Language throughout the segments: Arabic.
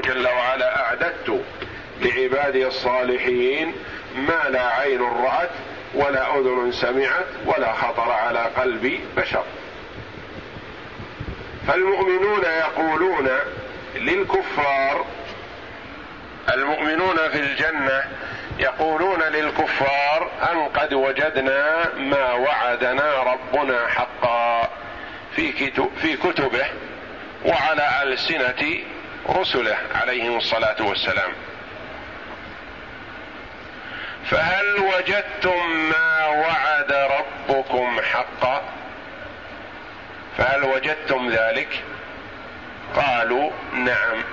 جل وعلا أعددت لعبادي الصالحين ما لا عين رأت ولا أذن سمعت ولا خطر على قلب بشر. فالمؤمنون يقولون للكفار المؤمنون في الجنة يقولون للكفار أن قد وجدنا ما وعدنا ربنا حقا في في كتبه وعلى ألسنة رسله عليهم الصلاة والسلام. فهل وجدتم ما وعد ربكم حقا؟ فهل وجدتم ذلك؟ قالوا نعم.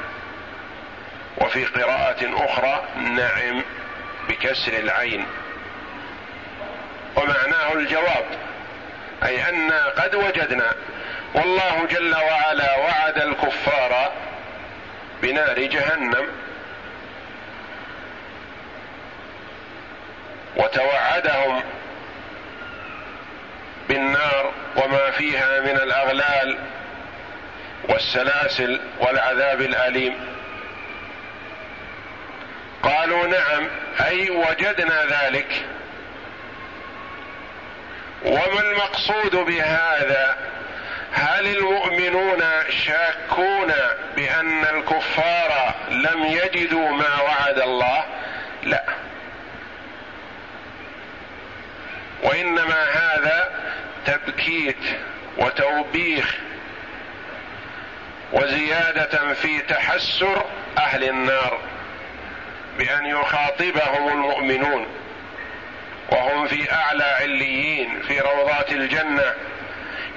وفي قراءة أخرى نعم بكسر العين. ومعناه الجواب أي أنا قد وجدنا. والله جل وعلا وعد الكفار بنار جهنم وتوعدهم بالنار وما فيها من الأغلال والسلاسل والعذاب الأليم. قالوا نعم أي وجدنا ذلك. وما المقصود بهذا؟ شاكون بأن الكفار لم يجدوا ما وعد الله؟ لا. وإنما هذا تبكيت وتوبيخ وزيادة في تحسر أهل النار بأن يخاطبهم المؤمنون وهم في أعلى عليين في روضات الجنة.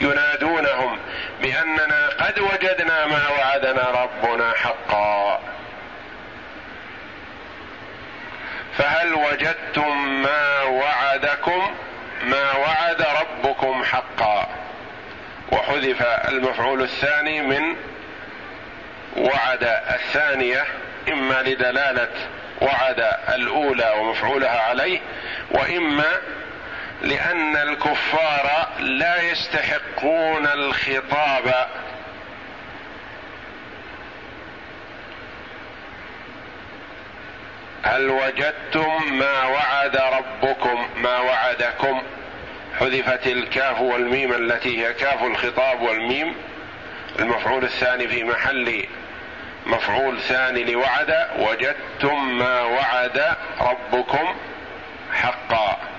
ينادونهم بأننا قد وجدنا ما وعدنا ربنا حقا. فهل وجدتم ما وعدكم؟ ما وعد ربكم حقا. وحذف المفعول الثاني من وعد الثانية إما لدلالة وعد الأولى ومفعولها عليه وإما لأن الكفار لا يستحقون الخطاب. هل وجدتم ما وعد ربكم؟ ما وعدكم. حذفت الكاف والميم التي هي كاف الخطاب والميم. المفعول الثاني في محل مفعول ثاني لوعد. وجدتم ما وعد ربكم حقا.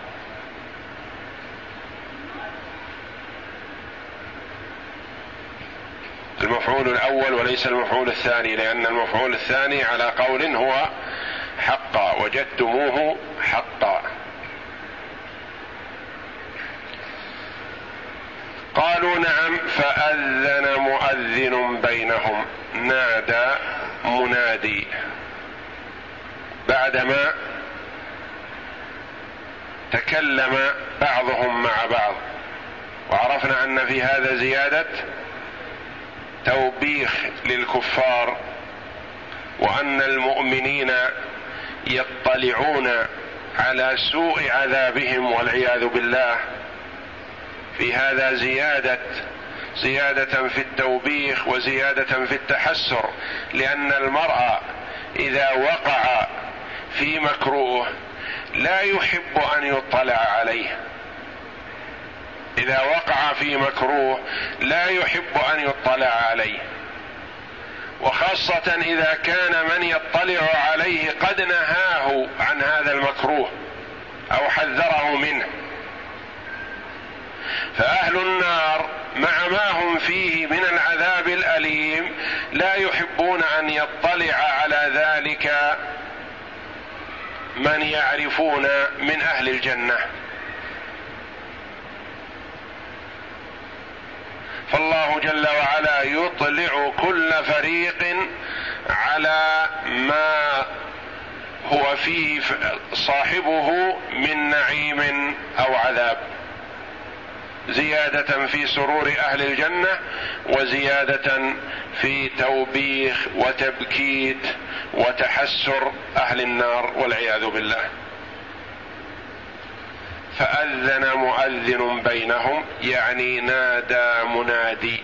المفعول الأول وليس المفعول الثاني لأن المفعول الثاني على قول هو حقا وجدتموه حقا. قالوا نعم فأذن مؤذن بينهم نادى منادي. بعدما تكلم بعضهم مع بعض وعرفنا أن في هذا زيادة توبيخ للكفار وأن المؤمنين يطلعون على سوء عذابهم والعياذ بالله. في هذا زيادة زيادة في التوبيخ وزيادة في التحسر لأن المرء إذا وقع في مكروه لا يحب أن يطلع عليه. إذا وقع في مكروه لا يحب أن يطلع عليه. وخاصة إذا كان من يطلع عليه قد نهاه عن هذا المكروه أو حذره منه. فأهل النار مع ما هم فيه من العذاب الأليم لا يحبون أن يطلع على ذلك من يعرفون من أهل الجنة. فالله جل وعلا يطلع كل فريق على ما هو فيه صاحبه من نعيم أو عذاب. زيادة في سرور أهل الجنة وزيادة في توبيخ وتبكيت وتحسر أهل النار والعياذ بالله. فأذن مؤذن بينهم يعني نادى منادي.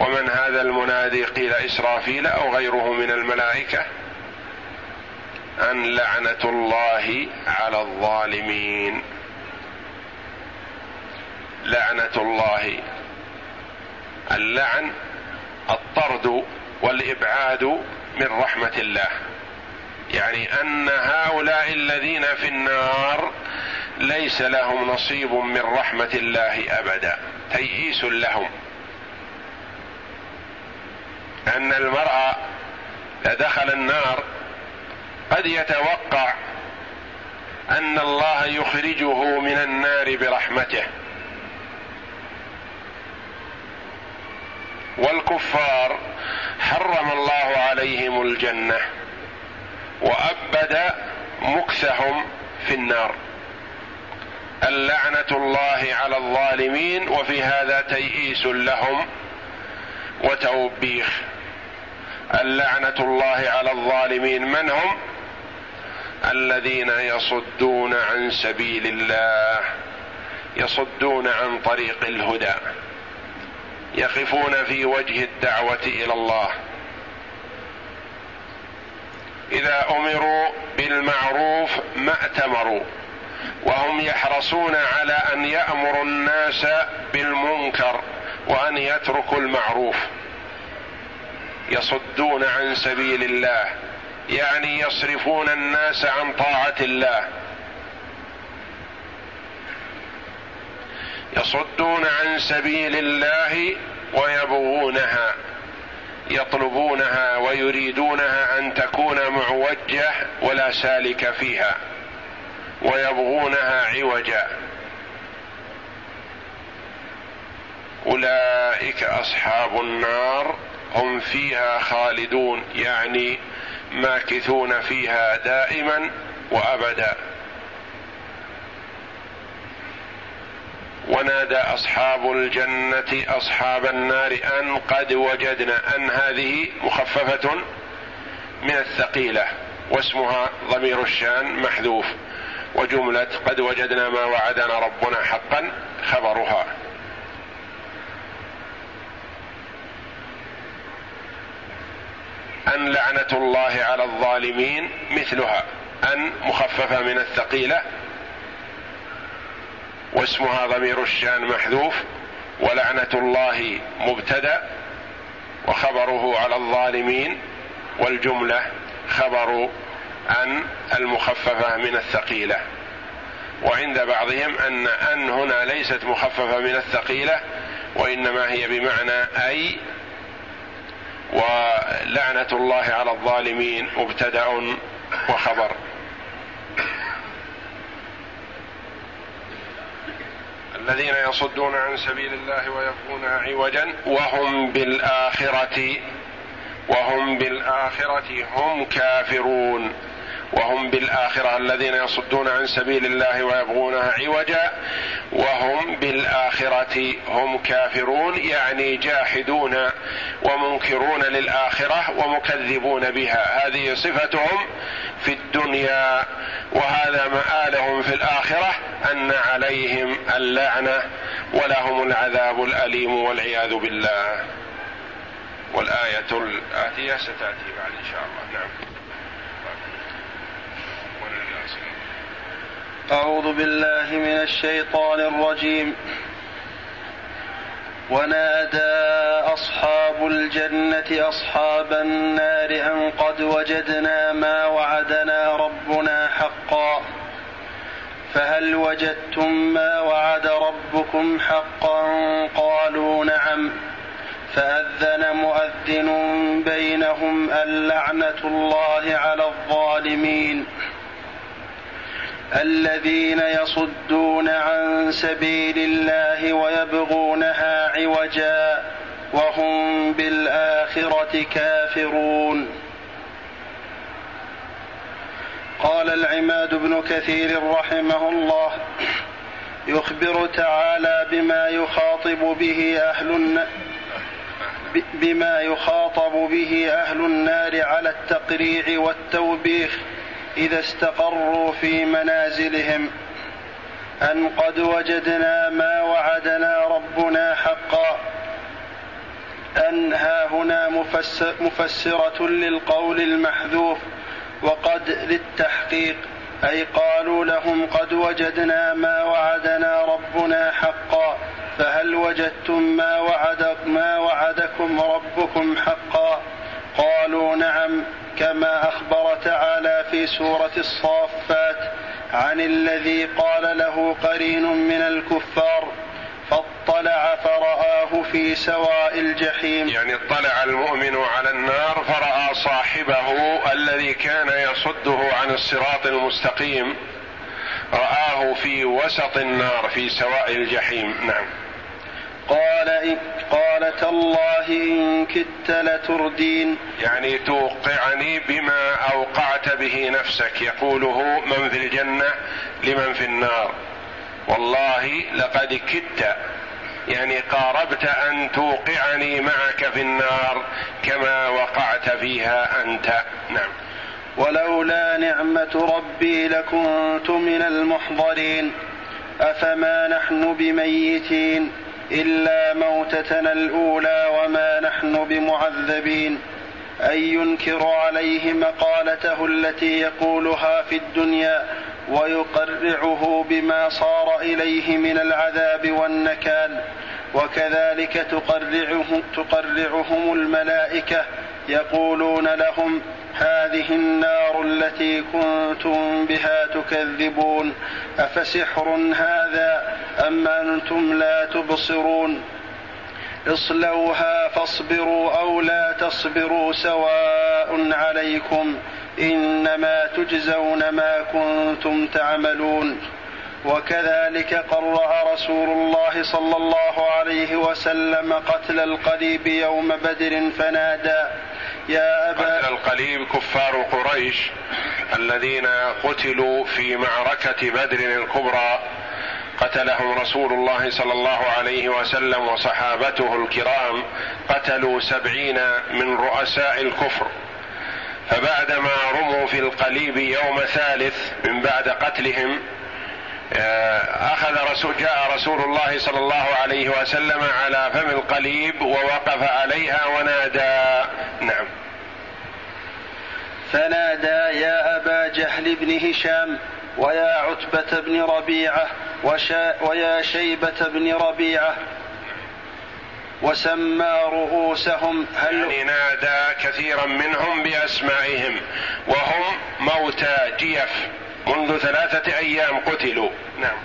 ومن هذا المنادي قيل إسرافيل أو غيره من الملائكة؟ أن لعنة الله على الظالمين. لعنة الله. اللعن الطرد والإبعاد من رحمة الله. يعني أن هؤلاء الذين في النار ليس لهم نصيب من رحمة الله أبدا. تيئيس لهم. أن المرء دخل النار قد يتوقع أن الله يخرجه من النار برحمته. والكفار حرم الله عليهم الجنة. وأبد مكثهم في النار. اللعنة الله على الظالمين وفي هذا تيئيس لهم وتوبيخ. اللعنة الله على الظالمين من هم؟ الذين يصدون عن سبيل الله يصدون عن طريق الهدى يقفون في وجه الدعوة إلى الله. إذا أمروا بالمعروف ما اتمروا وهم يحرصون على أن يامروا الناس بالمنكر وأن يتركوا المعروف. يصدون عن سبيل الله يعني يصرفون الناس عن طاعة الله. يصدون عن سبيل الله ويبغونها. يطلبونها ويريدونها أن تكون معوجة ولا سالك فيها ويبغونها عوجا. أولئك أصحاب النار هم فيها خالدون يعني ماكثون فيها دائما وابدا. ونادى أصحاب الجنة أصحاب النار أن قد وجدنا أن هذه مخففة من الثقيلة واسمها ضمير الشان محذوف وجملة قد وجدنا ما وعدنا ربنا حقا خبرها. أن لعنة الله على الظالمين مثلها أن مخففة من الثقيلة واسمها ضمير الشان محذوف ولعنة الله مبتدأ وخبره على الظالمين والجملة خبر أن المخففة من الثقيلة. وعند بعضهم أن أن هنا ليست مخففة من الثقيلة وإنما هي بمعنى أي ولعنة الله على الظالمين مبتدأ وخبر. الذين يصدون عن سبيل الله ويبغونها عوجا وهم بالآخرة وهم بالآخرة هم كافرون. وهم بالآخرة الذين يصدون عن سبيل الله ويبغونها عوجا وهم بالآخرة هم كافرون يعني جاحدون ومنكرون للآخرة ومكذبون بها. هذه صفتهم في الدنيا وهذا مآلهم في الآخرة أن عليهم اللعنة ولهم العذاب الأليم والعياذ بالله. والآية الآتية ستأتي بعد إن شاء الله. نعم. أعوذ بالله من الشيطان الرجيم. ونادى أصحاب الجنة أصحاب النار أن قد وجدنا ما وعدنا ربنا حقا. فهل وجدتم ما وعد ربكم حقا؟ قالوا نعم. فأذن مؤذن بينهم اللعنة الله على الظالمين. الذين يصدون عن سبيل الله ويبغونها عوجا وهم بالآخرة كافرون. قال العماد بن كثير رحمه الله يخبر تعالى بما يخاطب به أهل بما يخاطب به أهل النار على التقريع والتوبيخ. إذا استقروا في منازلهم أن قد وجدنا ما وعدنا ربنا حقا. أن ها هنا مفسر مفسرة للقول المحذوف وقد للتحقيق أي قالوا لهم قد وجدنا ما وعدنا ربنا حقا. فهل وجدتم ما وعد ما وعدكم ربكم حقا؟ قالوا نعم. كما أخبر تعالى في سورة الصافات عن الذي قال له قرين من الكفار فاطلع فرآه في سواء الجحيم. يعني اطلع المؤمن على النار فرأى صاحبه الذي كان يصده عن الصراط المستقيم رآه في وسط النار في سواء الجحيم. نعم. قال إن قال تالله إن كدت لتردين. يعني توقعني بما أوقعت به نفسك. يقوله من في الجنة لمن في النار. والله لقد كدت. يعني قاربت أن توقعني معك في النار كما وقعت فيها أنت. نعم. ولولا نعمة ربي لكنت من المحضرين. أفما نحن بميتين؟ إلا موتتنا الأولى وما نحن بمعذبين. أن ينكر عليه مقالته التي يقولها في الدنيا ويقرعه بما صار إليه من العذاب والنكال. وكذلك تقرعهم, تقرعهم الملائكة يقولون لهم هذه النار التي كنتم بها تكذبون أفسحر هذا أم أنتم لا تبصرون؟ اصلوها فاصبروا أو لا تصبروا سواء عليكم إنما تجزون ما كنتم تعملون. وكذلك قرع رسول الله صلى الله عليه وسلم قتل القليب يوم بدر فنادى يا أبا. قتل القليب كفار قريش الذين قتلوا في معركة بدر الكبرى. قتلهم رسول الله صلى الله عليه وسلم وصحابته الكرام. قتلوا سبعين من رؤساء الكفر. فبعدما رموا في القليب يوم ثالث من بعد قتلهم أخذ رسول جاء رسول الله صلى الله عليه وسلم على فم القليب ووقف عليها ونادى. نعم. فنادى يا أبا جهل بن هشام ويا عتبة بن ربيعة وشا ويا شيبة بن ربيعة وسمى رؤوسهم هل يعني نادى كثيرا منهم بأسمائهم وهم موتى جيف. منذ ثلاثة أيام قتلوا. نعم.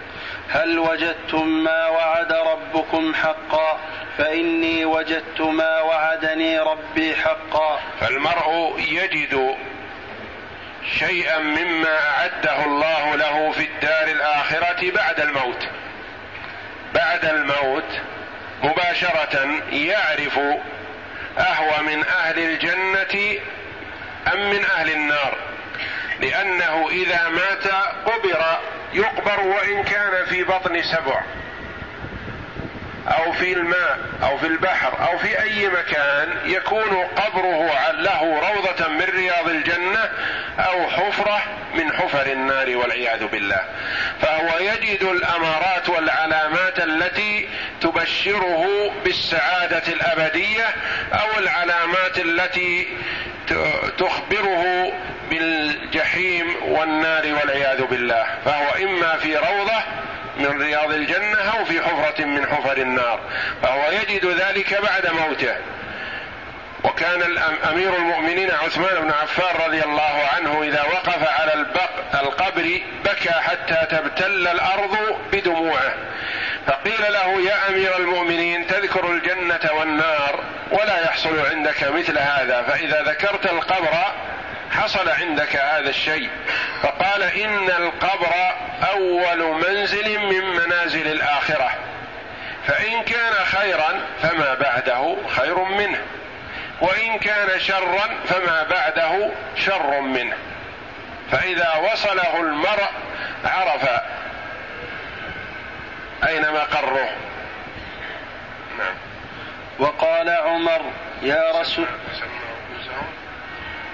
هل وجدتم ما وعد ربكم حقا؟ فإني وجدت ما وعدني ربي حقا. فالمرء يجد شيئا مما أعده الله له في الدار الآخرة بعد الموت. بعد الموت مباشرة يعرف أهوى من أهل الجنة أم من أهل النار. لأنه إذا مات قبر يقبر وإن كان في بطن سبع أو في الماء أو في البحر أو في أي مكان يكون قبره له روضة من رياض الجنة أو حفرة من حفر النار والعياذ بالله. فهو يجد الأمارات والعلامات التي تبشره بالسعادة الأبدية أو العلامات التي تخبره بالجحيم والنار والعياذ بالله فهو إما في روضة من رياض الجنة أو في حفرة من حفر النار فهو يجد ذلك بعد موته. وكان أمير المؤمنين عثمان بن عفان رضي الله عنه إذا وقف على القبر بكى حتى تبتل الأرض بدموعه. فقيل له يا أمير المؤمنين تذكر الجنة والنار ولا يحصل عندك مثل هذا فإذا ذكرت القبر حصل عندك هذا الشيء. فقال إن القبر أول منزل من منازل الآخرة. فإن كان خيرا فما بعده خير منه. وإن كان شرا فما بعده شر منه. فإذا وصله المرء عرف أين مقره. نعم. وقال عمر يا رسول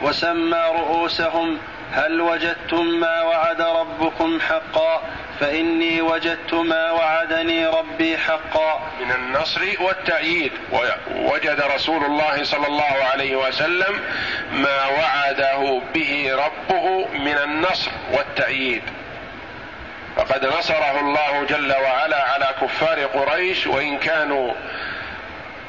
وسمى رؤوسهم هل وجدتم ما وعد ربكم حقا؟ فإني وجدت ما وعدني ربي حقا. من النصر والتأييد. وجد رسول الله صلى الله عليه وسلم ما وعده به ربه من النصر والتأييد. فقد نصره الله جل وعلا على كفار قريش وإن كانوا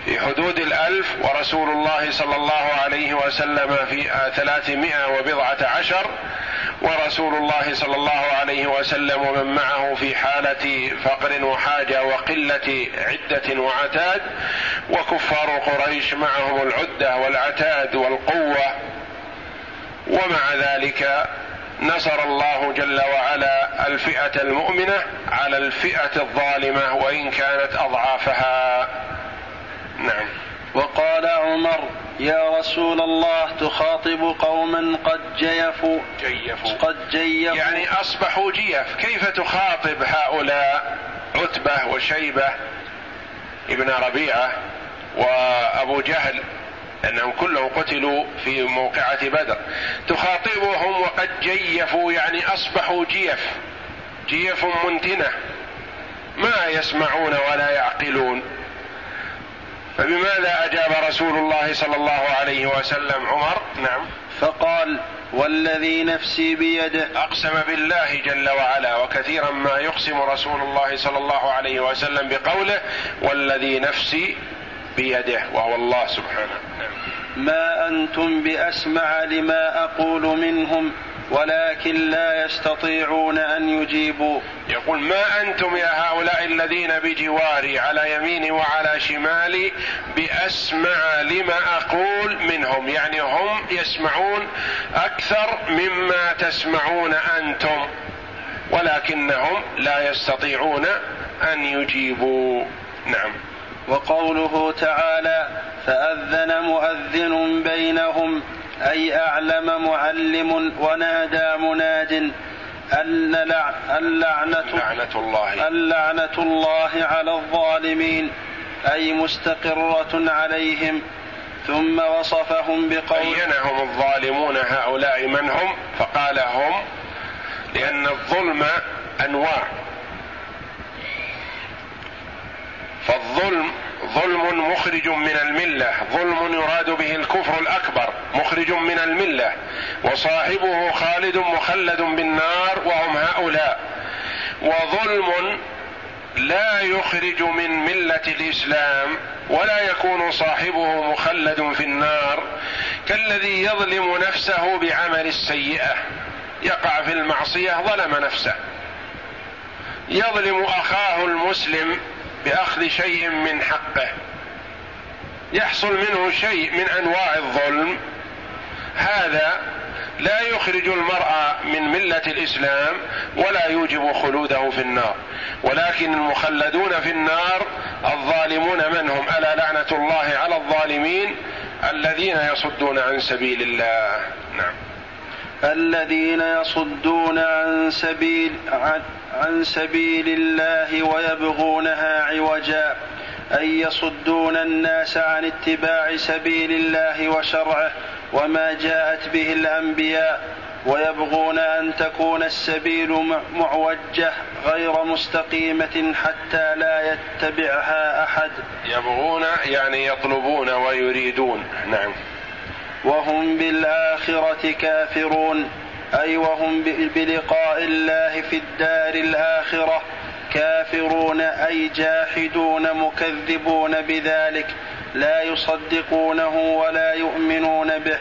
في حدود الألف ورسول الله صلى الله عليه وسلم في ثلاثمائة وبضعة عشر ورسول الله صلى الله عليه وسلم ومن معه في حالة فقر وحاجة وقلة عدة وعتاد وكفار قريش معهم العدة والعتاد والقوة. ومع ذلك نصر الله جل وعلا الفئة المؤمنة على الفئة الظالمة وإن كانت أضعافها. نعم. وقال عمر يا رسول الله تخاطب قوما قد جيفوا. جيفوا. قد جيفوا. يعني أصبحوا جيف. كيف تخاطب هؤلاء عتبة وشيبة ابن ربيعة وأبو جهل؟ أنهم كلهم قتلوا في موقعة بدر. تخاطبهم وقد جيفوا يعني أصبحوا جيف. جيف منتنة. ما يسمعون ولا يعقلون. فبماذا أجاب رسول الله صلى الله عليه وسلم عمر؟ نعم. فقال والذي نفسي بيده أقسم بالله جل وعلا وكثيرا ما يقسم رسول الله صلى الله عليه وسلم بقوله والذي نفسي بيده وهو الله سبحانه. نعم. ما أنتم بأسمع لما أقول منهم. ولكن لا يستطيعون أن يجيبوا. يقول ما أنتم يا هؤلاء الذين بجواري على يميني وعلى شمالي بأسمع لما أقول منهم؟ يعني هم يسمعون أكثر مما تسمعون أنتم ولكنهم لا يستطيعون أن يجيبوا. نعم. وقوله تعالى فأذن مؤذن بينهم أي أعلم معلم ونادى مناد أن اللعنة لعنة الله. اللعنة الله على الظالمين أي مستقرة عليهم. ثم وصفهم بقول بينهم الظالمون هؤلاء من هم؟ فقال هم لأن الظلم أنواع. فالظلم ظلم مخرج من الملة ظلم يراد به الكفر الأكبر مخرج من الملة. وصاحبه خالد مخلد بالنار وهم هؤلاء. وظلم لا يخرج من ملة الإسلام ولا يكون صاحبه مخلد في النار كالذي يظلم نفسه بعمل السيئة. يقع في المعصية ظلم نفسه. يظلم أخاه المسلم بأخذ شيء من حقه. يحصل منه شيء من أنواع الظلم. هذا لا يخرج المرء من ملة الإسلام ولا يوجب خلوده في النار. ولكن المخلدون في النار الظالمون من هم؟ ألا لعنة الله على الظالمين الذين يصدون عن سبيل الله. نعم. الذين يصدون عن سبيل عن, سبيل الله ويبغونها عوجا أي يصدون الناس عن اتباع سبيل الله وشرعه وما جاءت به الأنبياء ويبغون أن تكون السبيل معوجة غير مستقيمة حتى لا يتبعها أحد. يبغون يعني يطلبون ويريدون. نعم. وهم بالآخرة كافرون. أي وهم بلقاء الله في الدار الآخرة. كافرون أي جاحدون مكذبون بذلك. لا يصدقونه ولا يؤمنون به.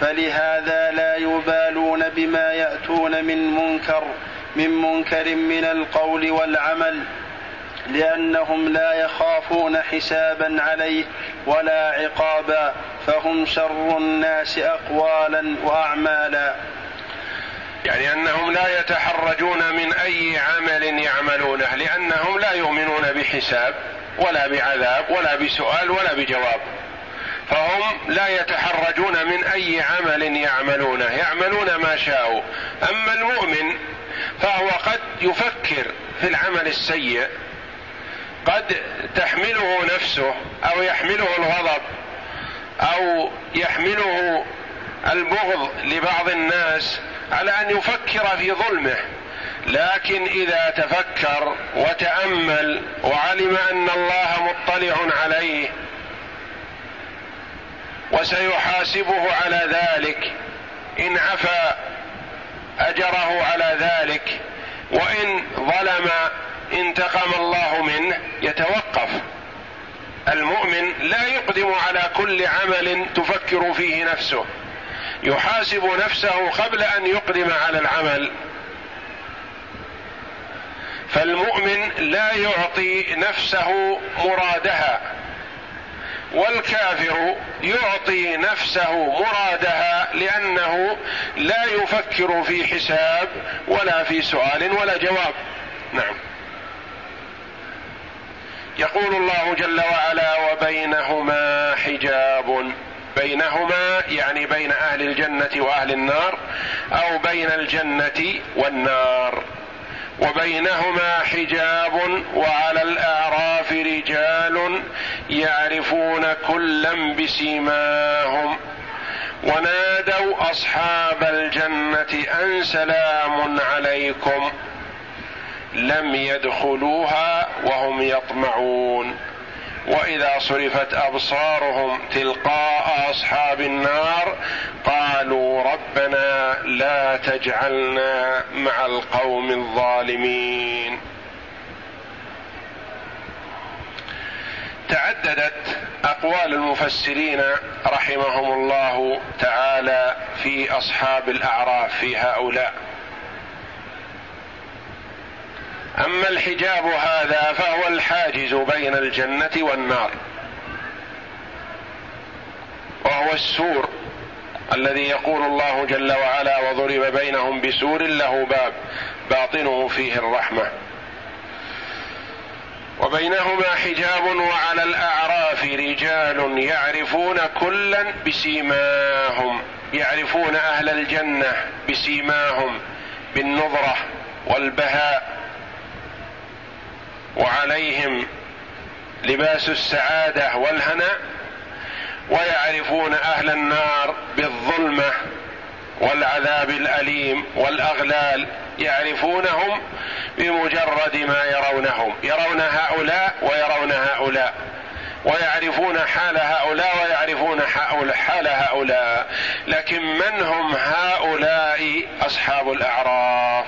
فلهذا لا يبالون بما يأتون من منكر من منكر من القول والعمل. لأنهم لا يخافون حسابا عليه ولا عقابا فهم شر الناس أقوالا وأعمالا. يعني أنهم لا يتحرجون من أي عمل يعملونه لأنهم لا يؤمنون بحساب ولا بعذاب ولا بسؤال ولا بجواب. فهم لا يتحرجون من أي عمل يعملونه يعملون ما شاءوا. أما المؤمن فهو قد يفكر في العمل السيء قد تحمله نفسه أو يحمله الغضب أو يحمله البغض لبعض الناس على أن يفكر في ظلمه. لكن إذا تفكر وتأمل وعلم أن الله مطلع عليه وسيحاسبه على ذلك إن عفا أجره على ذلك وإن ظلم انتقم الله منه يتوقف. المؤمن لا يقدم على كل عمل تفكر فيه نفسه. يحاسب نفسه قبل أن يقدم على العمل. فالمؤمن لا يعطي نفسه مرادها والكافر يعطي نفسه مرادها لأنه لا يفكر في حساب ولا في سؤال ولا جواب. نعم. يقول الله جل وعلا وبينهما حجاب. بينهما يعني بين أهل الجنة وأهل النار أو بين الجنة والنار. وبينهما حجاب وعلى الأعراف رجال يعرفون كلا بسيماهم. ونادوا أصحاب الجنة أن سلام عليكم. لم يدخلوها وهم يطمعون. وإذا صرفت أبصارهم تلقاء أصحاب النار قالوا ربنا لا تجعلنا مع القوم الظالمين. تعددت أقوال المفسرين رحمهم الله تعالى في أصحاب الأعراف في هؤلاء. أما الحجاب هذا فهو الحاجز بين الجنة والنار. وهو السور الذي يقول الله جل وعلا وضرب بينهم بسور له باب باطنه فيه الرحمة. وبينهما حجاب وعلى الأعراف رجال يعرفون كلا بسيماهم يعرفون أهل الجنة بسيماهم بالنظرة والبهاء. وعليهم لباس السعادة والهناء ويعرفون أهل النار بالظلمة والعذاب الأليم والأغلال يعرفونهم بمجرد ما يرونهم يرون هؤلاء ويرون هؤلاء ويعرفون حال هؤلاء ويعرفون حال هؤلاء لكن من هم هؤلاء أصحاب الأعراف؟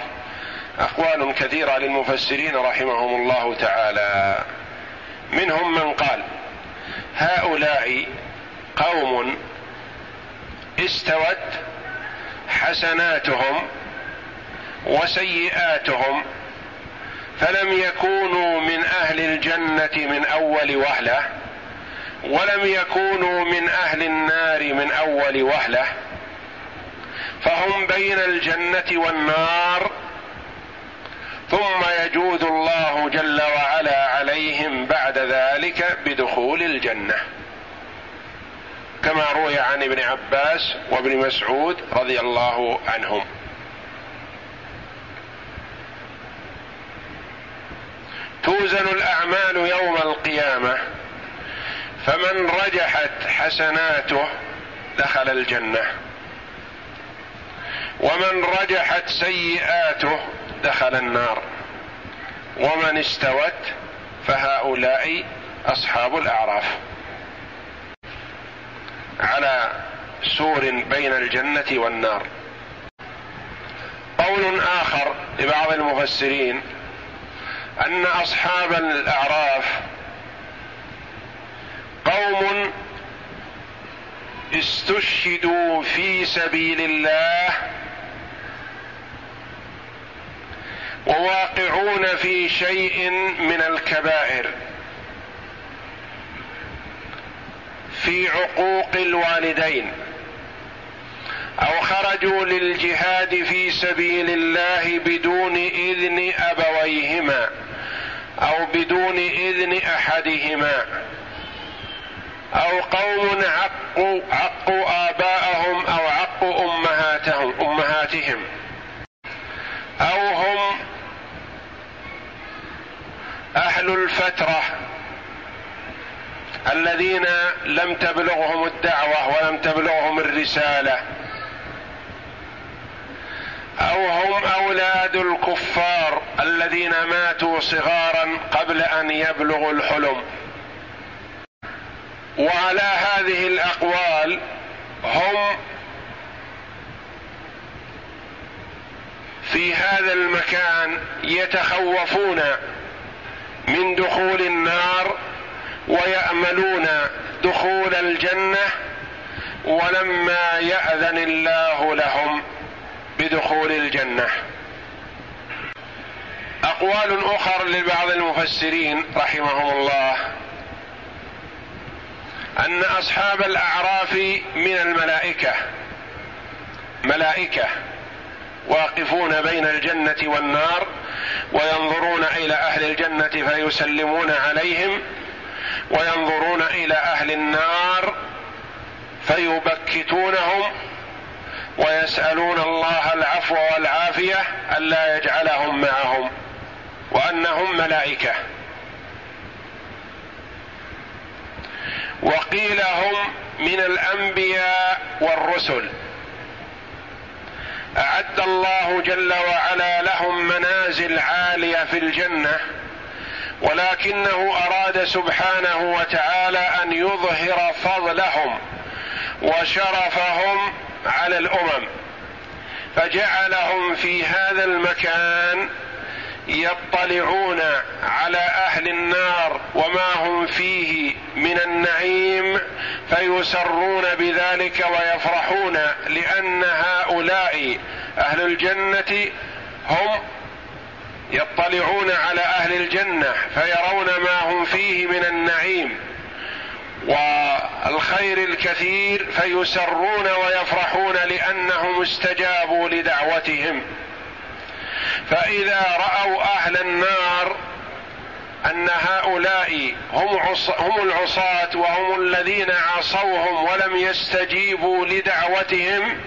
أقوال كثيرة للمفسرين رحمهم الله تعالى. منهم من قال هؤلاء قوم استوت حسناتهم وسيئاتهم فلم يكونوا من أهل الجنة من أول وهلة ولم يكونوا من أهل النار من أول وهلة فهم بين الجنة والنار ثم يجوز الله جل وعلا عليهم بعد ذلك بدخول الجنة. كما روي عن ابن عباس وابن مسعود رضي الله عنهم. توزن الأعمال يوم القيامة فمن رجحت حسناته دخل الجنة. ومن رجحت سيئاته دخل النار. ومن استوت فهؤلاء أصحاب الأعراف. على سور بين الجنة والنار. قول آخر لبعض المفسرين أن أصحاب الأعراف قوم استشهدوا في سبيل الله وواقعون في شيء من الكبائر. في عقوق الوالدين. أو خرجوا للجهاد في سبيل الله بدون إذن أبويهما أو بدون إذن أحدهما. أو قوم عقوا عقوا آباءهم أو عقوا امهاتهم أمهاتهم. أو هم أهل الفترة الذين لم تبلغهم الدعوة ولم تبلغهم الرسالة أو هم أولاد الكفار الذين ماتوا صغارا قبل أن يبلغوا الحلم. وعلى هذه الأقوال هم في هذا المكان يتخوفون. من دخول النار ويأملون دخول الجنة ولما يأذن الله لهم بدخول الجنة. أقوال أخر لبعض المفسرين رحمهم الله. أن أصحاب الأعراف من الملائكة. ملائكة. واقفون بين الجنة والنار وينظرون إلى أهل الجنة فيسلمون عليهم وينظرون إلى أهل النار فيبكتونهم ويسألون الله العفو والعافية ألا يجعلهم معهم وأنهم ملائكة. وقيل هم من الأنبياء والرسل. أعد الله جل وعلا لهم منازل عالية في الجنة ولكنه أراد سبحانه وتعالى أن يظهر فضلهم وشرفهم على الأمم فجعلهم في هذا المكان يطلعون على أهل النار وما هم فيه من النعيم فيسرون بذلك ويفرحون لأن هؤلاء أهل الجنة هم يطلعون على أهل الجنة فيرون ما هم فيه من النعيم والخير الكثير فيسرون ويفرحون لأنهم استجابوا لدعوتهم فإذا رأوا أهل النار أن هؤلاء هم هم العصاة وهم الذين عصوهم ولم يستجيبوا لدعوتهم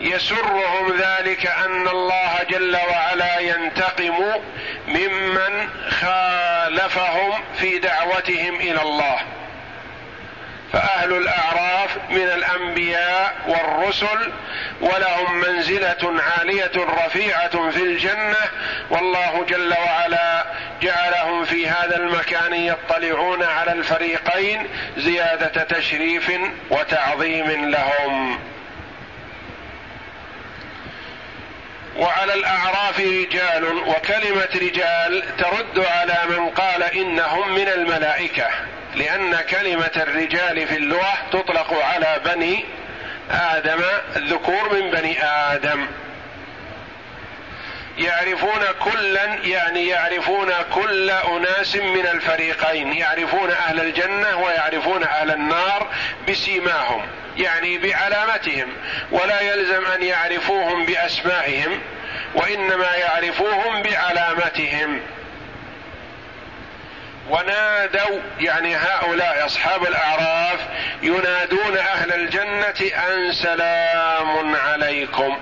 يسرهم ذلك أن الله جل وعلا ينتقم ممن خالفهم في دعوتهم إلى الله. فأهل الأعراف من الأنبياء والرسل ولهم منزلة عالية رفيعة في الجنة والله جل وعلا جعلهم في هذا المكان يطلعون على الفريقين زيادة تشريف وتعظيم لهم. وعلى الأعراف رجال وكلمة رجال ترد على من قال إنهم من الملائكة. لأن كلمة الرجال في اللغة تطلق على بني آدم الذكور من بني آدم. يعرفون كلا يعني يعرفون كل أناس من الفريقين. يعرفون أهل الجنة ويعرفون أهل النار بسيماهم يعني بعلامتهم. ولا يلزم أن يعرفوهم بأسمائهم وإنما يعرفوهم بعلامتهم. ونادوا يعني هؤلاء أصحاب الأعراف ينادون أهل الجنة أن سلام عليكم.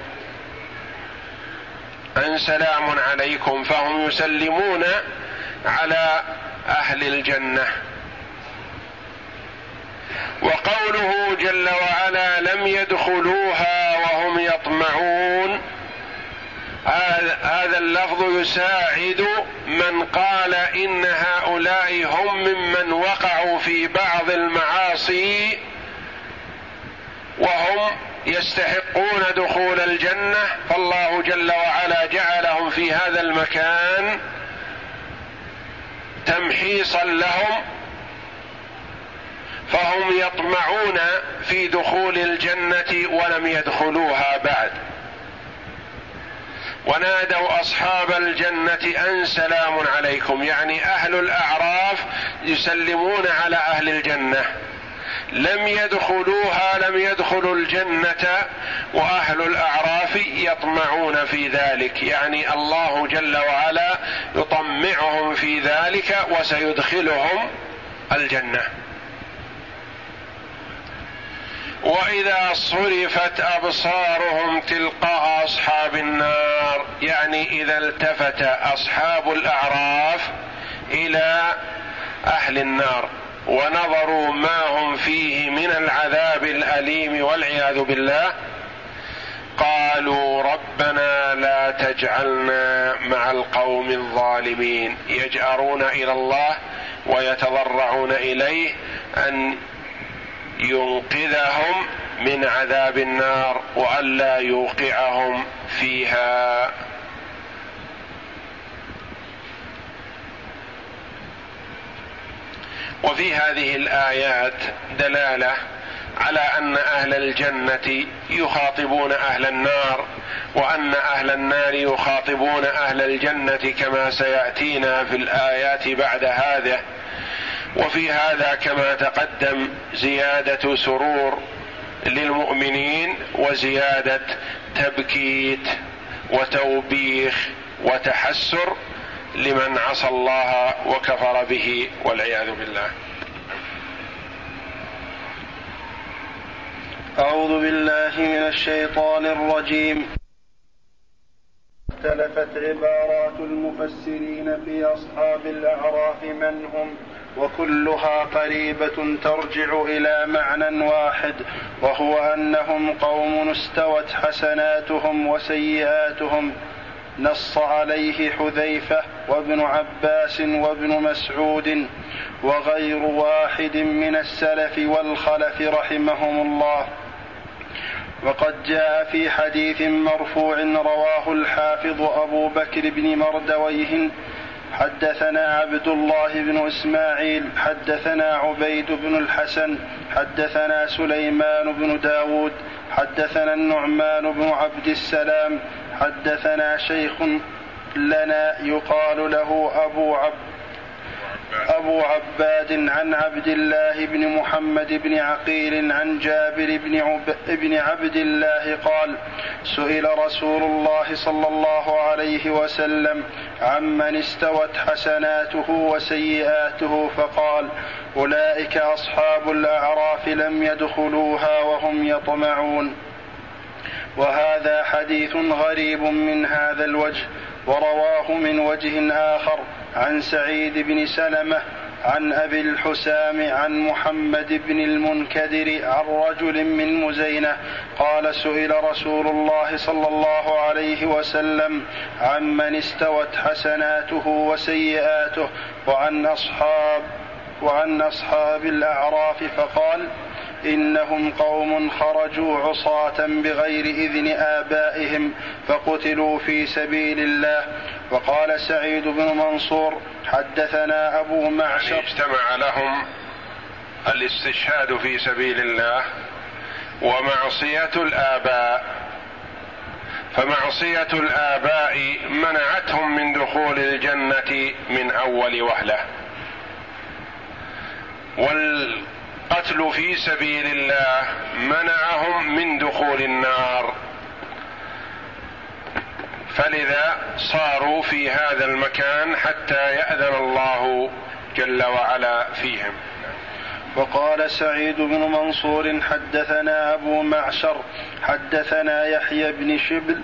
أن سلام عليكم. فهم يسلمون على أهل الجنة. وقوله جل وعلا لم يدخلوها وهم يطمعون. هذا اللفظ يساعد من قال إن هؤلاء هم ممن وقعوا في بعض المعاصي وهم يستحقون دخول الجنة. فالله جل وعلا جعلهم في هذا المكان تمحيصا لهم فهم يطمعون في دخول الجنة ولم يدخلوها بعد. ونادوا أصحاب الجنة أن سلام عليكم. يعني أهل الأعراف يسلمون على أهل الجنة. لم يدخلوها لم يدخلوا الجنة وأهل الأعراف يطمعون في ذلك. يعني الله جل وعلا يطمعهم في ذلك وسيدخلهم الجنة. وإذا صرفت أبصارهم تلقاء أصحاب النار يعني إذا التفت أصحاب الأعراف إلى أهل النار ونظروا ما هم فيه من العذاب الأليم والعياذ بالله قالوا ربنا لا تجعلنا مع القوم الظالمين يجأرون إلى الله ويتضرعون إليه أن ينقذهم من عذاب النار والا يوقعهم فيها. وفي هذه الآيات دلالة على أن أهل الجنة يخاطبون أهل النار وأن أهل النار يخاطبون أهل الجنة كما سيأتينا في الآيات بعد هذا. وفي هذا كما تقدم زيادة سرور للمؤمنين وزيادة تبكيت وتوبيخ وتحسر لمن عصى الله وكفر به والعياذ بالله. أعوذ بالله من الشيطان الرجيم. اختلفت عبارات المفسرين في أصحاب الأعراف من هم وكلها قريبة ترجع إلى معنى واحد وهو أنهم قوم استوت حسناتهم وسيئاتهم. نص عليه حذيفة وابن عباس وابن مسعود وغير واحد من السلف والخلف رحمهم الله. وقد جاء في حديث مرفوع رواه الحافظ أبو بكر بن مردويه حدثنا عبد الله بن إسماعيل حدثنا عبيد بن الحسن حدثنا سليمان بن داود حدثنا النعمان بن عبد السلام حدثنا شيخ لنا يقال له أبو عبد أبو عباد عن عبد الله بن محمد بن عقيل عن جابر بن, عب بن عبد الله قال سئل رسول الله صلى الله عليه وسلم عمن استوت حسناته وسيئاته فقال أولئك أصحاب الأعراف لم يدخلوها وهم يطمعون. وهذا حديث غريب من هذا الوجه ورواه من وجه آخر. عن سعيد بن سلمة عن أبي الحسام عن محمد بن المنكدر عن رجل من مزينة قال سئل رسول الله صلى الله عليه وسلم عمن استوت حسناته وسيئاته وعن أصحاب وعن أصحاب الأعراف فقال إنهم قوم خرجوا عصاة بغير إذن آبائهم فقتلوا في سبيل الله وقال سعيد بن منصور حدثنا أبو معشر. يعني اجتمع لهم الاستشهاد في سبيل الله ومعصية الآباء. فمعصية الآباء منعتهم من دخول الجنة من أول وهلة. وال القتل في سبيل الله منعهم من دخول النار. فلذا صاروا في هذا المكان حتى يأذن الله جل وعلا فيهم. وقال سعيد بن منصور حدثنا أبو معشر حدثنا يحيى بن شبل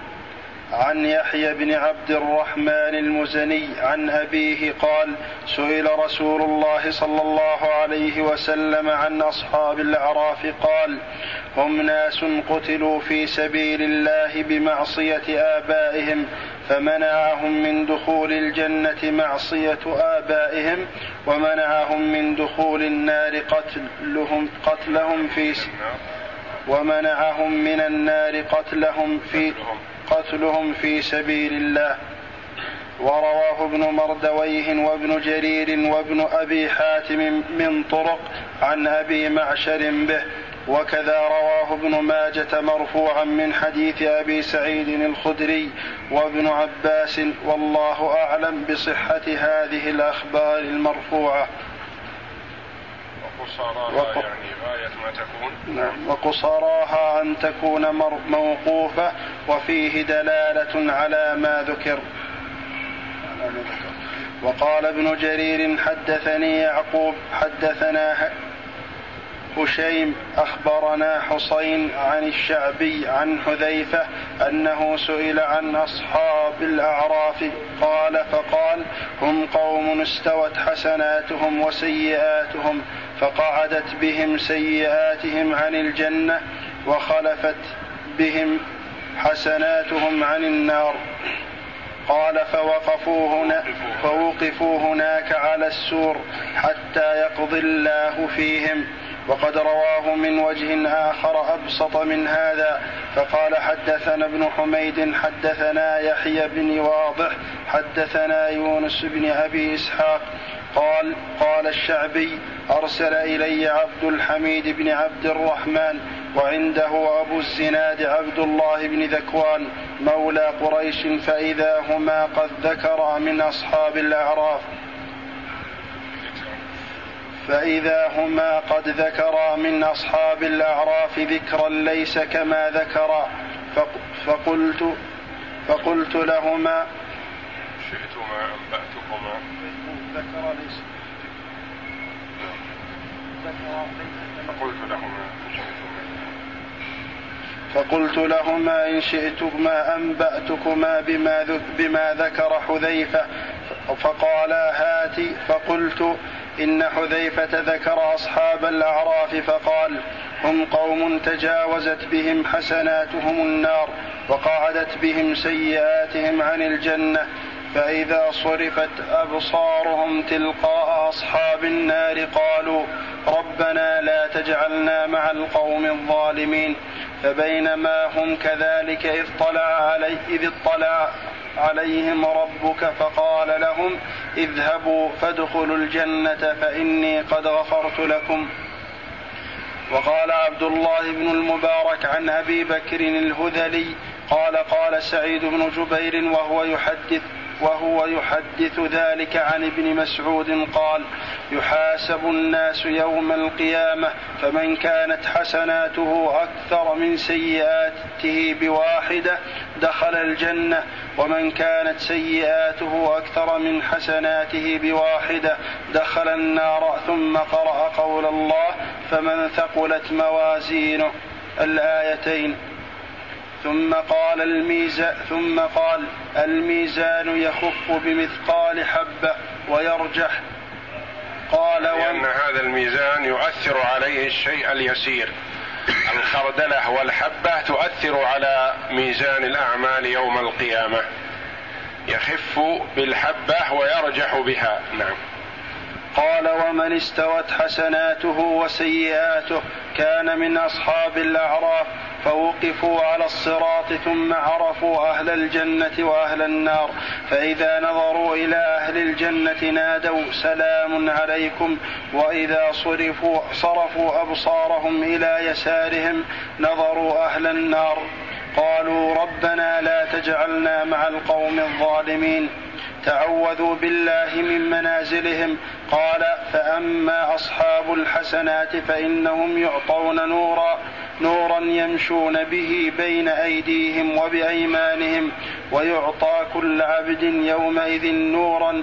عن يحيى بن عبد الرحمن المزني عن أبيه قال سئل رسول الله صلى الله عليه وسلم عن أصحاب الأعراف قال هم ناس قتلوا في سبيل الله بمعصية آبائهم فمنعهم من دخول الجنة معصية آبائهم ومنعهم من دخول النار قتلهم قتلهم في ومنعهم من النار قتلهم في قتلهم في سبيل الله. ورواه ابن مردويه وابن جرير وابن أبي حاتم من طرق عن أبي معشر به. وكذا رواه ابن ماجة مرفوعا من حديث أبي سعيد الخدري وابن عباس. والله أعلم بصحة هذه الأخبار المرفوعة. وقصاراها يعني غاية ما تكون. نعم. وقصاراها أن تكون موقوفة وفيه دلالة على ما ذكر. وقال ابن جرير حدثني يعقوب حدثنا هشيم أخبرنا حسين عن الشعبي عن حذيفة أنه سئل عن أصحاب الأعراف. قال فقال هم قوم استوت حسناتهم وسيئاتهم. فقعدت بهم سيئاتهم عن الجنة وخلفت بهم حسناتهم عن النار. قال فوقفوا هنا فوقفوا هناك على السور حتى يقضي الله فيهم. وقد رواه من وجه آخر أبسط من هذا. فقال حدثنا ابن حميد حدثنا يحيى بن واضح حدثنا يونس بن أبي إسحاق قال قال الشعبي أرسل إلي عبد الحميد بن عبد الرحمن وعنده أبو الزناد عبد الله بن ذكوان مولى قريش فإذا هما قد ذكرا من أصحاب الأعراف. فإذا هما قد ذكرا من أصحاب الأعراف ذكرا ليس كما ذكرا. فقلت فقلت لهما شئتما أنبأتكما ذكر ليس فقلت لهما فقلت لهما إن شئتما أنبأتكما بما, بما ذكر حذيفة. فقالا هات. فقلت إن حذيفة ذكر أصحاب الأعراف فقال هم قوم تجاوزت بهم حسناتهم النار وقعدت بهم سيئاتهم عن الجنة. فإذا صرفت أبصارهم تلقاء أصحاب النار قالوا ربنا لا تجعلنا مع القوم الظالمين فبينما هم كذلك إذ طلع علي إذ اطلع عليهم ربك فقال لهم اذهبوا فادخلوا الجنة فإني قد غفرت لكم. وقال عبد الله بن المبارك عن أبي بكر الهذلي قال قال سعيد بن جبير وهو يحدث وهو يحدث ذلك عن ابن مسعود قال يحاسب الناس يوم القيامة فمن كانت حسناته أكثر من سيئاته بواحدة دخل الجنة ومن كانت سيئاته أكثر من حسناته بواحدة دخل النار ثم قرأ قول الله فمن ثقلت موازينه. الآيتين ثم قال الميزان ثم قال الميزان يخف بمثقال حبة ويرجح. قال لأن هذا الميزان يؤثر عليه الشيء اليسير. الخردلة والحبة تؤثر على ميزان الأعمال يوم القيامة. يخف بالحبة ويرجح بها. نعم. قال ومن استوت حسناته وسيئاته كان من أصحاب الأعراف فوقفوا على الصراط ثم عرفوا أهل الجنة وأهل النار. فإذا نظروا إلى أهل الجنة نادوا سلام عليكم وإذا صرفوا صرفوا أبصارهم إلى يسارهم نظروا أهل النار. قالوا ربنا لا تجعلنا مع القوم الظالمين. تعوذوا بالله من منازلهم. قال فأما أصحاب الحسنات فإنهم يعطون نورا. نورا يمشون به بين أيديهم وبأيمانهم ويعطى كل عبد يومئذ نورا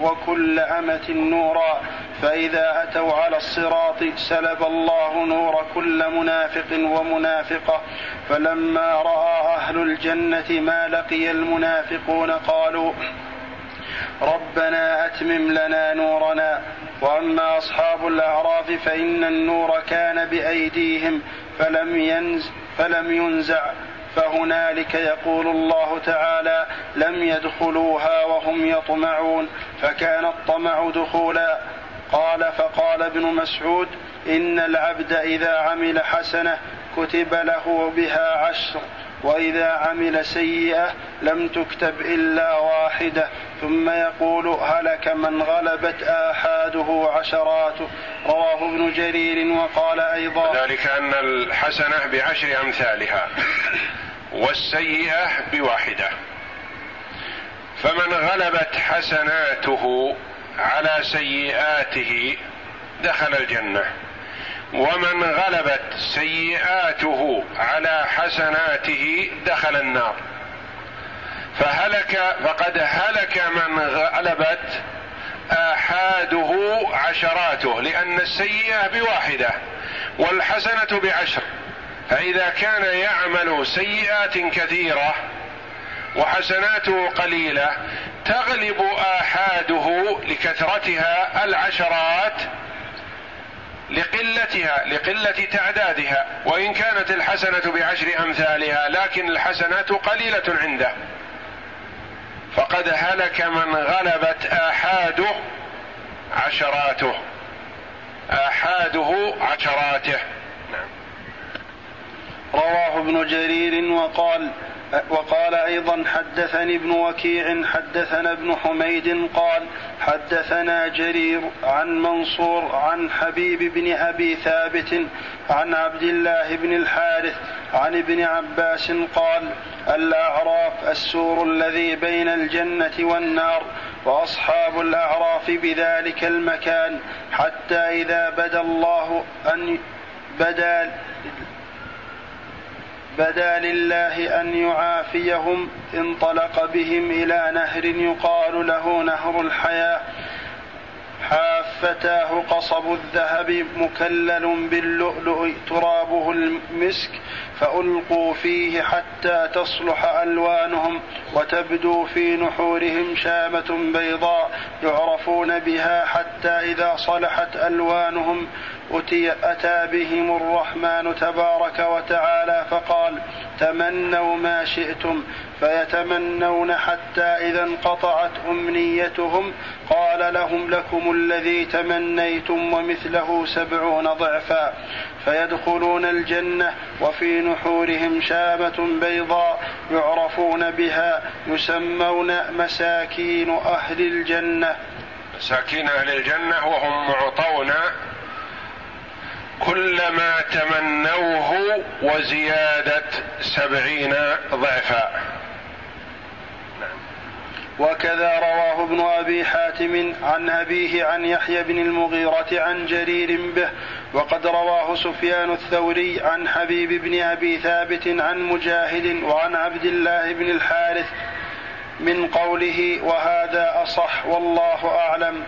وكل أمة نورا. فإذا أتوا على الصراط سلب الله نور كل منافق ومنافقة. فلما رأى أهل الجنة ما لقي المنافقون قالوا ربنا أتمم لنا نورنا. وأما أصحاب الأعراف فإن النور كان بأيديهم فلم ينز فلم ينزع. فهنالك يقول الله تعالى لم يدخلوها وهم يطمعون. فكان الطمع دخولا. قال فقال ابن مسعود إن العبد إذا عمل حسنة كتب له بها عشر. وإذا عمل سيئة لم تكتب إلا واحدة. ثم يقول هلك من غلبت آحاده عشراته رواه ابن جرير وقال أيضا ذلك أن الحسنة بعشر أمثالها والسيئة بواحدة. فمن غلبت حسناته على سيئاته دخل الجنة. ومن غلبت سيئاته على حسناته دخل النار. فهلك فقد هلك من غلبت آحاده عشراته لأن السيئة بواحدة والحسنة بعشر. فإذا كان يعمل سيئات كثيرة وحسناته قليلة تغلب آحاده لكثرتها العشرات لقلتها لقلة تعدادها وإن كانت الحسنة بعشر أمثالها لكن الحسنات قليلة عنده. فقد هلك من غلبت آحاده عشراته. آحاده عشراته. نعم. رواه ابن جرير وقال وقال أيضا حدثني ابن وكيع حدثنا ابن حميد قال حدثنا جرير عن منصور عن حبيب بن أبي ثابت عن عبد الله بن الحارث عن ابن عباس قال الأعراف السور الذي بين الجنة والنار وأصحاب الأعراف بذلك المكان حتى إذا بدا الله ان بدا بدا لله أن يعافيهم انطلق بهم إلى نهر يقال له نهر الحياة. حافتاه قصب الذهب مكلل باللؤلؤ ترابه المسك فألقوا فيه حتى تصلح ألوانهم وتبدو في نحورهم شامة بيضاء يعرفون بها حتى إذا صلحت ألوانهم. أتي أتى بهم الرحمن تبارك وتعالى فقال تمنوا ما شئتم فيتمنون حتى إذا انقطعت أمنيتهم قال لهم لكم الذي تمنيتم ومثله سبعون ضعفا فيدخلون الجنة وفي نحورهم شامة بيضاء يعرفون بها يسمون مساكين أهل الجنة. مساكين أهل الجنة وهم معطون كل ما تمنوه وزيادة سبعين ضعفا. وكذا رواه ابن أبي حاتم عن أبيه عن يحيى بن المغيرة عن جرير به وقد رواه سفيان الثوري عن حبيب بن أبي ثابت عن مجاهد وعن عبد الله بن الحارث من قوله وهذا أصح والله أعلم.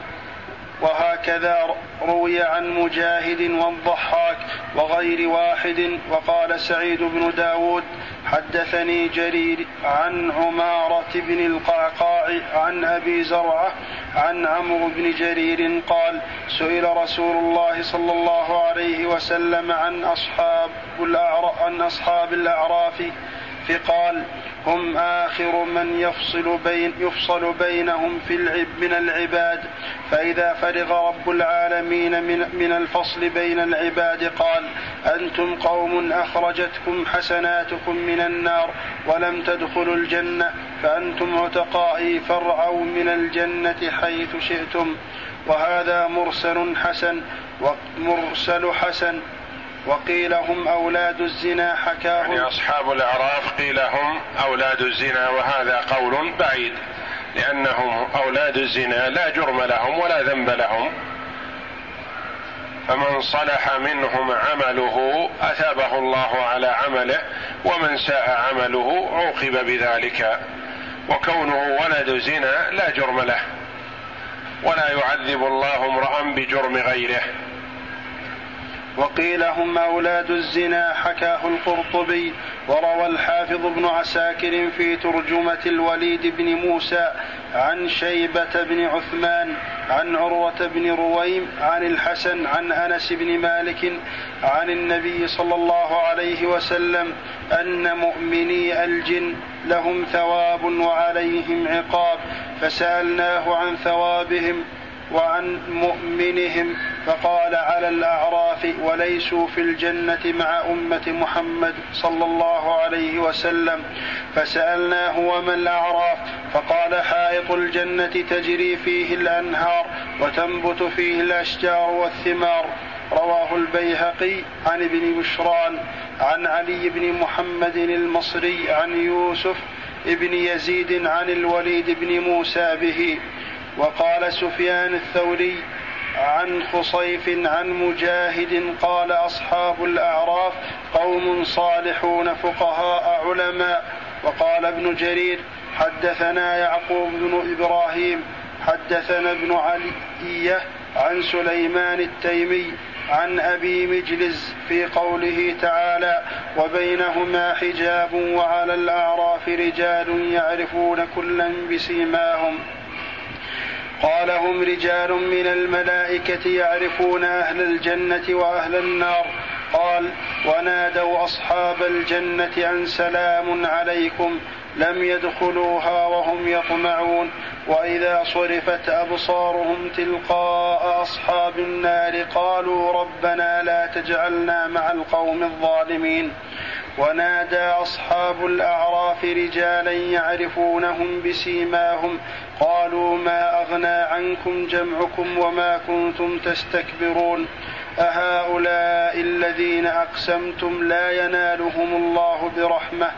وهكذا روي عن مجاهد والضحاك وغير واحد وقال سعيد بن داود حدثني جرير عن عمارة بن القعقاع عن أبي زرعة عن عمرو بن جرير قال سئل رسول الله صلى الله عليه وسلم عن أصحاب عن أصحاب الأعراف فقال هم آخر من يفصل بين يفصل بينهم في العب من العباد. فإذا فرغ رب العالمين من, من الفصل بين العباد قال أنتم قوم أخرجتكم حسناتكم من النار ولم تدخلوا الجنة فأنتم عتقائي فارعوا من الجنة حيث شئتم. وهذا مرسل حسن ومرسل حسن وقيل هم أولاد الزنا حكاه يعني أصحاب الأعراف قيل هم أولاد الزنا وهذا قول بعيد لأنهم أولاد الزنا لا جرم لهم ولا ذنب لهم. فمن صلح منهم عمله أثابه الله على عمله ومن ساء عمله عوقب بذلك. وكونه ولد زنا لا جرم له ولا يعذب الله امرأ بجرم غيره. وقيل هم أولاد الزنا حكاه القرطبي وروى الحافظ ابن عساكر في ترجمة الوليد بن موسى عن شيبة بن عثمان عن عروة بن رويم عن الحسن عن أنس بن مالك عن النبي صلى الله عليه وسلم أن مؤمني الجن لهم ثواب وعليهم عقاب فسألناه عن ثوابهم وعن مؤمنهم فقال على الأعراف وليسوا في الجنة مع أمة محمد صلى الله عليه وسلم. فسألناه وما الأعراف؟ فقال حائط الجنة تجري فيه الأنهار وتنبت فيه الأشجار والثمار. رواه البيهقي عن ابن بشران عن علي بن محمد المصري عن يوسف ابن يزيد عن الوليد بن موسى به. وقال سفيان الثوري عن خصيف عن مجاهد قال أصحاب الأعراف قوم صالحون فقهاء علماء. وقال ابن جرير حدثنا يعقوب بن إبراهيم حدثنا ابن علي عن سليمان التيمي عن أبي مجلس في قوله تعالى وبينهما حجاب وعلى الأعراف رجال يعرفون كلا بسيماهم. قال هم رجال من الملائكة يعرفون أهل الجنة وأهل النار. قال ونادوا أصحاب الجنة أن سلام عليكم لم يدخلوها وهم يطمعون. وإذا صرفت أبصارهم تلقاء أصحاب النار قالوا ربنا لا تجعلنا مع القوم الظالمين. ونادى أصحاب الأعراف رجالا يعرفونهم بسيماهم قالوا ما أغنى عنكم جمعكم وما كنتم تستكبرون؟ أهؤلاء الذين أقسمتم لا ينالهم الله برحمة.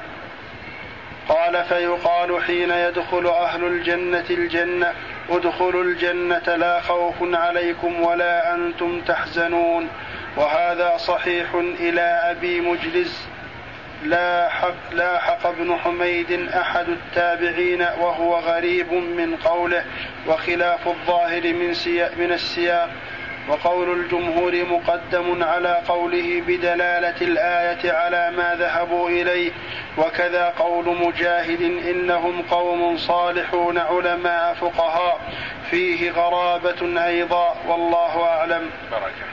قال فيقال حين يدخل أهل الجنة الجنة ادخلوا الجنة لا خوف عليكم ولا أنتم تحزنون. وهذا صحيح إلى أبي مجلس لا حق لا حق ابن حميد أحد التابعين وهو غريب من قوله وخلاف الظاهر من, من السياق. وقول الجمهور مقدم على قوله بدلالة الآية على ما ذهبوا إليه. وكذا قول مجاهد إنهم قوم صالحون علماء فقهاء. فيه غرابة أيضا والله أعلم. بركة.